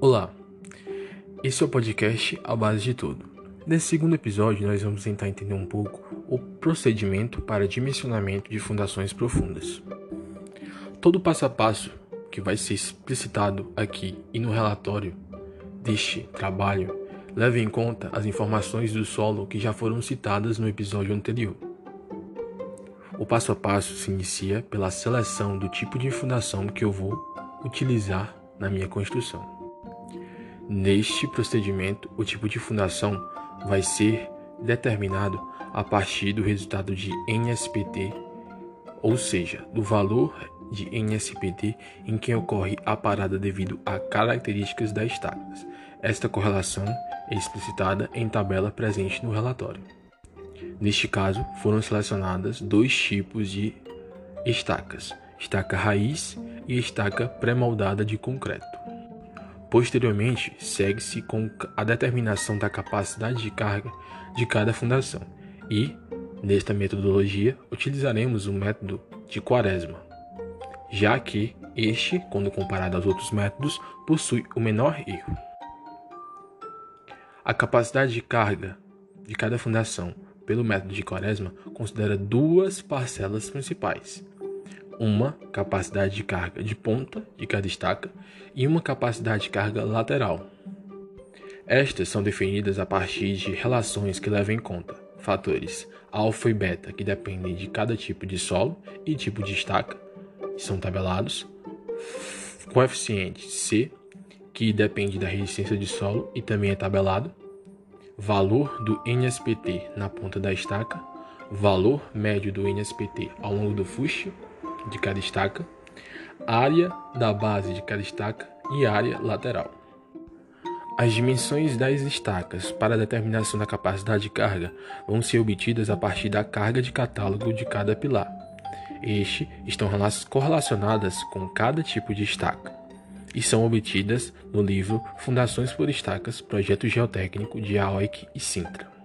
Olá, esse é o podcast A Base de Tudo. Nesse segundo episódio, nós vamos tentar entender um pouco o procedimento para dimensionamento de fundações profundas. Todo passo a passo que vai ser explicitado aqui e no relatório deste trabalho leva em conta as informações do solo que já foram citadas no episódio anterior. O passo a passo se inicia pela seleção do tipo de fundação que eu vou utilizar na minha construção. Neste procedimento, o tipo de fundação vai ser determinado a partir do resultado de NSPT, ou seja, do valor de NSPT em que ocorre a parada devido a características das estacas. Esta correlação é explicitada em tabela presente no relatório. Neste caso, foram selecionadas dois tipos de estacas: estaca raiz e estaca pré-moldada de concreto. Posteriormente, segue-se com a determinação da capacidade de carga de cada fundação e, nesta metodologia, utilizaremos o método de Quaresma, já que este, quando comparado aos outros métodos, possui o menor erro. A capacidade de carga de cada fundação pelo método de Quaresma considera duas parcelas principais, uma capacidade de carga de ponta de cada estaca e uma capacidade de carga lateral. Estas são definidas a partir de relações que levam em conta fatores alfa e beta que dependem de cada tipo de solo e tipo de estaca, que são tabelados, coeficiente C, que depende da resistência de solo e também é tabelado, valor do NSPT na ponta da estaca, valor médio do NSPT ao longo do fuste de cada estaca, área da base de cada estaca e área lateral. As dimensões das estacas para determinação da capacidade de carga vão ser obtidas a partir da carga de catálogo de cada pilar. Estes estão correlacionadas com cada tipo de estaca e são obtidas no livro Fundações por Estacas, Projeto Geotécnico de AOIC e Sintra.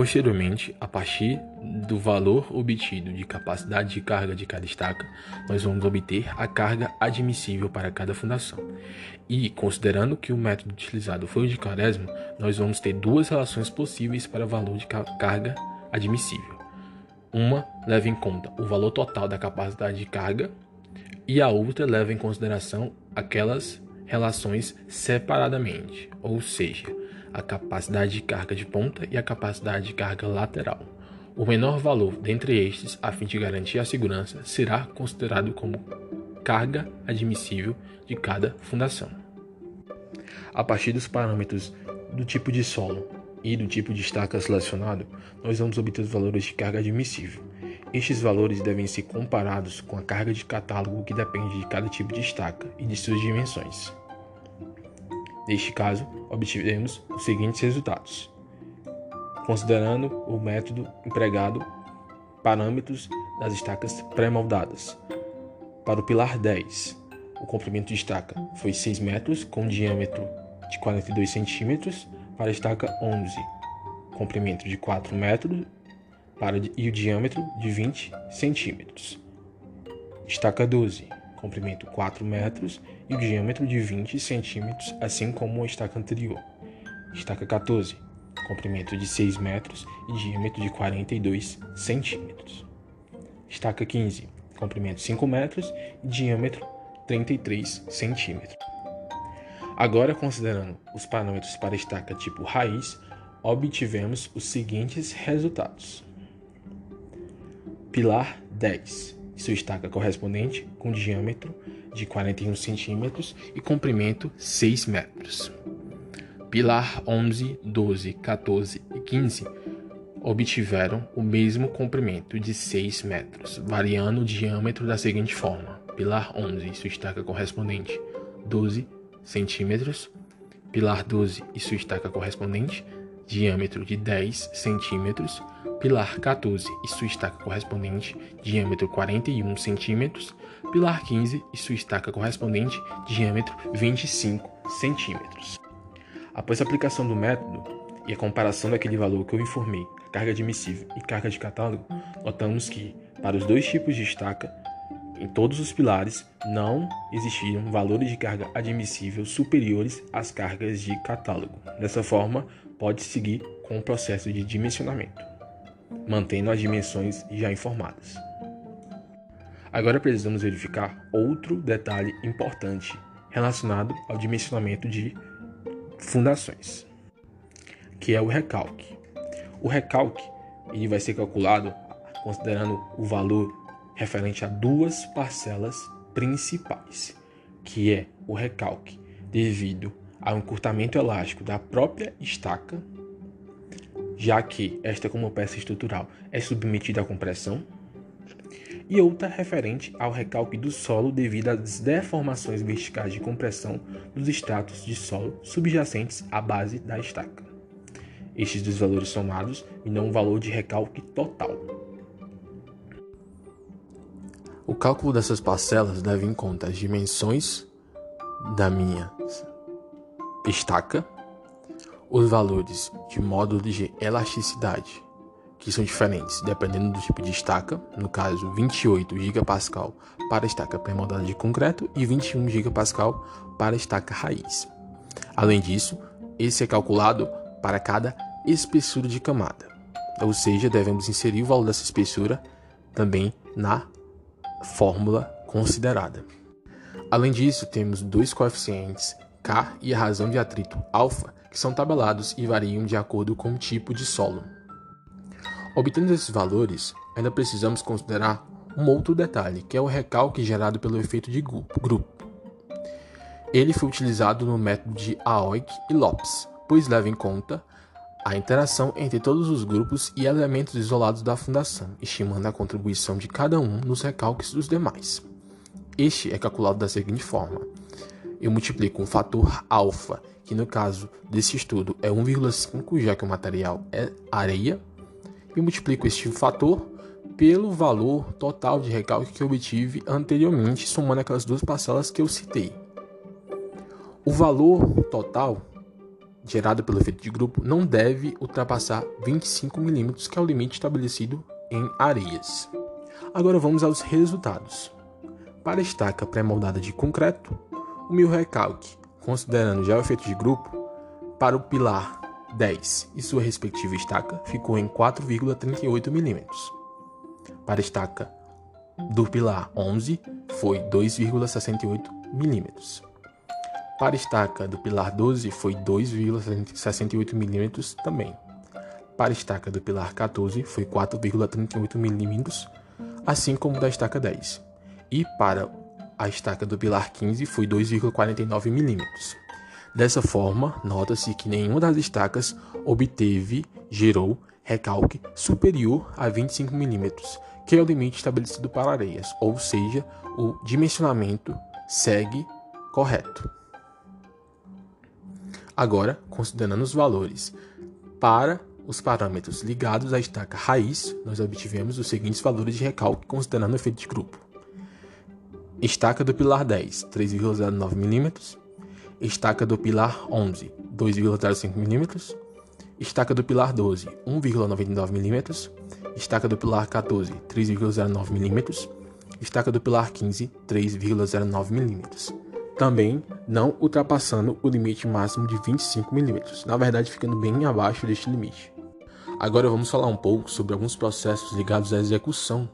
Posteriormente, a partir do valor obtido de capacidade de carga de cada estaca, nós vamos obter a carga admissível para cada fundação. E, considerando que o método utilizado foi o de Quaresma, nós vamos ter duas relações possíveis para o valor de carga admissível. Uma leva em conta o valor total da capacidade de carga e a outra leva em consideração aquelas relações separadamente, ou seja, a capacidade de carga de ponta e a capacidade de carga lateral. O menor valor dentre estes, a fim de garantir a segurança, será considerado como carga admissível de cada fundação. A partir dos parâmetros do tipo de solo e do tipo de estaca selecionado, nós vamos obter os valores de carga admissível. Estes valores devem ser comparados com a carga de catálogo que depende de cada tipo de estaca e de suas dimensões. Neste caso, obtivemos os seguintes resultados. Considerando o método empregado, parâmetros das estacas pré-moldadas. Para o pilar 10, o comprimento de estaca foi 6 metros com diâmetro de 42 centímetros para a estaca 11, comprimento de 4 metros para, e o diâmetro de 20 centímetros. Estaca 12, comprimento 4 metros e o diâmetro de 20 centímetros, assim como a estaca anterior. Estaca 14, comprimento de 6 metros e diâmetro de 42 centímetros. Estaca 15, comprimento 5 metros e diâmetro 33 centímetros. Agora, considerando os parâmetros para estaca tipo raiz, obtivemos os seguintes resultados. Pilar 10 sua estaca correspondente com diâmetro de 41 centímetros e comprimento 6 metros. Pilar 11, 12, 14 e 15 obtiveram o mesmo comprimento de 6 metros, variando o diâmetro da seguinte forma: pilar 11 e sua estaca correspondente 12 centímetros, pilar 12 e sua estaca correspondente diâmetro de 10 centímetros, pilar 14 e sua estaca correspondente, diâmetro 41 centímetros, pilar 15 e sua estaca correspondente, diâmetro 25 centímetros. Após a aplicação do método e a comparação daquele valor que eu informei, carga admissível e carga de catálogo, notamos que, para os dois tipos de estaca, em todos os pilares não existiram valores de carga admissível superiores às cargas de catálogo. Dessa forma, pode seguir com o processo de dimensionamento, mantendo as dimensões já informadas. Agora precisamos verificar outro detalhe importante relacionado ao dimensionamento de fundações, que é o recalque. O recalque ele vai ser calculado considerando o valor referente a duas parcelas principais, que é o recalque devido ao encurtamento elástico da própria estaca, já que esta como peça estrutural é submetida à compressão, e outra referente ao recalque do solo devido às deformações verticais de compressão dos estratos de solo subjacentes à base da estaca. Estes dois valores somados me dão um valor de recalque total. Cálculo dessas parcelas leva em conta as dimensões da minha estaca, os valores de módulo de elasticidade, que são diferentes dependendo do tipo de estaca, no caso 28 GPa para estaca pré-moldada de concreto e 21 GPa para estaca raiz. Além disso, esse é calculado para cada espessura de camada, ou seja, devemos inserir o valor dessa espessura também na fórmula considerada. Além disso, temos dois coeficientes K e a razão de atrito alfa, que são tabelados e variam de acordo com o tipo de solo. Obtendo esses valores, ainda precisamos considerar um outro detalhe, que é o recalque gerado pelo efeito de grupo. Ele foi utilizado no método de Aoik e Lopes, pois leva em conta a interação entre todos os grupos e elementos isolados da fundação, estimando a contribuição de cada um nos recalques dos demais. Este é calculado da seguinte forma: eu multiplico um fator alfa, que no caso desse estudo é 1,5, já que o material é areia, e multiplico este fator pelo valor total de recalque que obtive anteriormente, somando aquelas duas parcelas que eu citei. O valor total gerado pelo efeito de grupo não deve ultrapassar 25 mm, que é o limite estabelecido em areias. Agora vamos aos resultados. Para a estaca pré-moldada de concreto, o meu recalque, considerando já o efeito de grupo, para o pilar 10 e sua respectiva estaca ficou em 4,38 mm. Para a estaca do pilar 11 foi 2,68 mm. Para estaca do pilar 12 foi 2,68 mm também. Para estaca do pilar 14 foi 4,38 mm, assim como da estaca 10. E para a estaca do pilar 15 foi 2,49 mm. Dessa forma, nota-se que nenhuma das estacas obteve, gerou, recalque superior a 25 mm, que é o limite estabelecido para areias, ou seja, o dimensionamento segue correto. Agora, considerando os valores para os parâmetros ligados à estaca raiz, nós obtivemos os seguintes valores de recalque considerando o efeito de grupo. Estaca do pilar 10, 3,09 mm. Estaca do pilar 11, 2,05 mm. Estaca do pilar 12, 1,99 mm. Estaca do pilar 14, 3,09 mm. Estaca do pilar 15, 3,09 mm também não ultrapassando o limite máximo de 25 mm, na verdade ficando bem abaixo deste limite. Agora vamos falar um pouco sobre alguns processos ligados à execução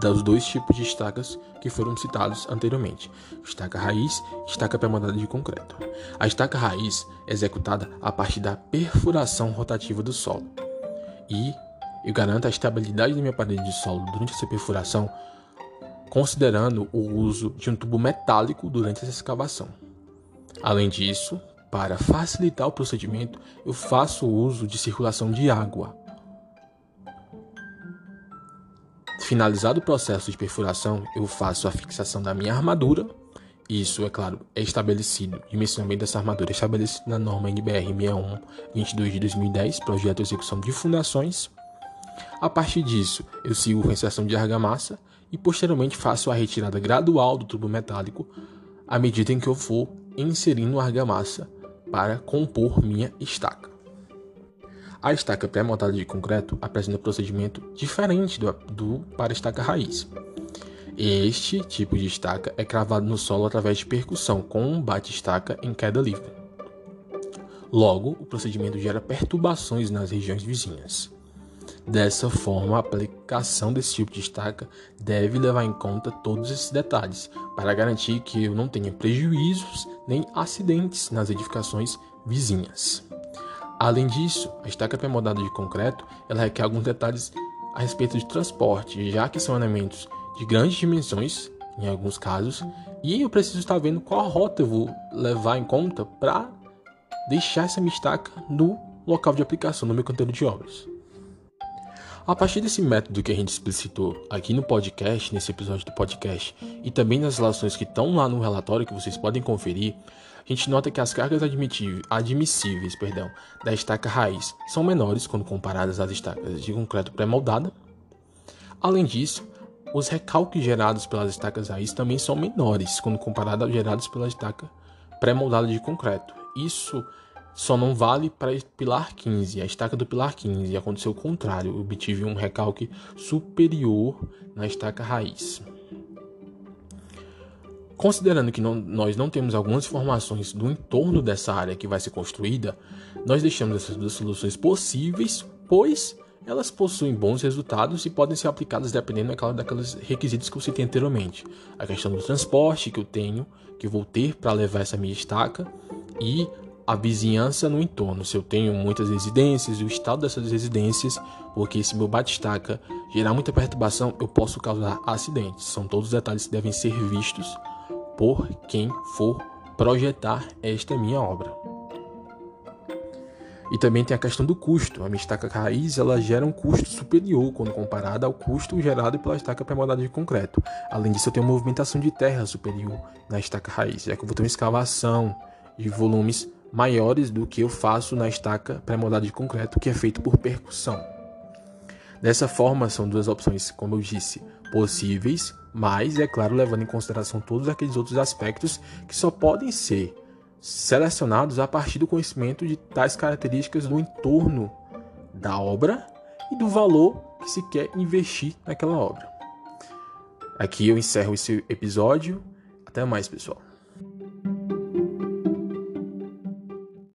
dos dois tipos de estacas que foram citados anteriormente, estaca raiz e estaca permanente de concreto. A estaca raiz é executada a partir da perfuração rotativa do solo e eu garanto a estabilidade da minha parede de solo durante essa perfuração considerando o uso de um tubo metálico durante essa escavação. Além disso, para facilitar o procedimento, eu faço uso de circulação de água. Finalizado o processo de perfuração, eu faço a fixação da minha armadura. Isso, é claro, é estabelecido, dimensionamento dessa armadura é estabelecido na norma NBR 6122 de 2010, projeto de execução de fundações. A partir disso, eu sigo com a inserção de argamassa e posteriormente faço a retirada gradual do tubo metálico à medida em que eu for inserindo argamassa para compor minha estaca. A estaca pré-montada de concreto apresenta um procedimento diferente do, do para estaca raiz. Este tipo de estaca é cravado no solo através de percussão, com um bate-estaca em queda livre. Logo, o procedimento gera perturbações nas regiões vizinhas. Dessa forma, a aplicação desse tipo de estaca deve levar em conta todos esses detalhes para garantir que eu não tenha prejuízos nem acidentes nas edificações vizinhas. Além disso, a estaca pré-moldada de concreto ela requer alguns detalhes a respeito de transporte, já que são elementos de grandes dimensões, em alguns casos, e eu preciso estar vendo qual rota eu vou levar em conta para deixar essa minha estaca no local de aplicação, no meu canteiro de obras. A partir desse método que a gente explicitou aqui no podcast, nesse episódio do podcast, e também nas relações que estão lá no relatório que vocês podem conferir, a gente nota que as cargas admissíveis perdão, da estaca raiz são menores quando comparadas às estacas de concreto pré-moldada. Além disso, os recalques gerados pelas estacas raiz também são menores quando comparados aos gerados pela estaca pré-moldada de concreto. Isso só não vale para pilar 15, a estaca do pilar 15. Aconteceu o contrário, eu obtive um recalque superior na estaca raiz. Considerando que não, nós não temos algumas informações do entorno dessa área que vai ser construída, nós deixamos essas duas soluções possíveis, pois elas possuem bons resultados e podem ser aplicadas dependendo daquela, daqueles requisitos que eu citei anteriormente. A questão do transporte que eu tenho, que eu vou ter para levar essa minha estaca, e a vizinhança no entorno, se eu tenho muitas residências, o estado dessas residências, porque se meu batistaca gerar muita perturbação, eu posso causar acidentes. São todos detalhes que devem ser vistos por quem for projetar esta minha obra. E também tem a questão do custo. A minha estaca raiz ela gera um custo superior quando comparada ao custo gerado pela estaca pré-moldada de concreto. Além disso, eu tenho uma movimentação de terra superior na estaca raiz, já que eu vou ter uma escavação de volumes maiores do que eu faço na estaca pré-moldada de concreto, que é feito por percussão. Dessa forma, são duas opções, como eu disse, possíveis, mas, é claro, levando em consideração todos aqueles outros aspectos que só podem ser selecionados a partir do conhecimento de tais características do entorno da obra e do valor que se quer investir naquela obra. Aqui eu encerro esse episódio. Até mais, pessoal.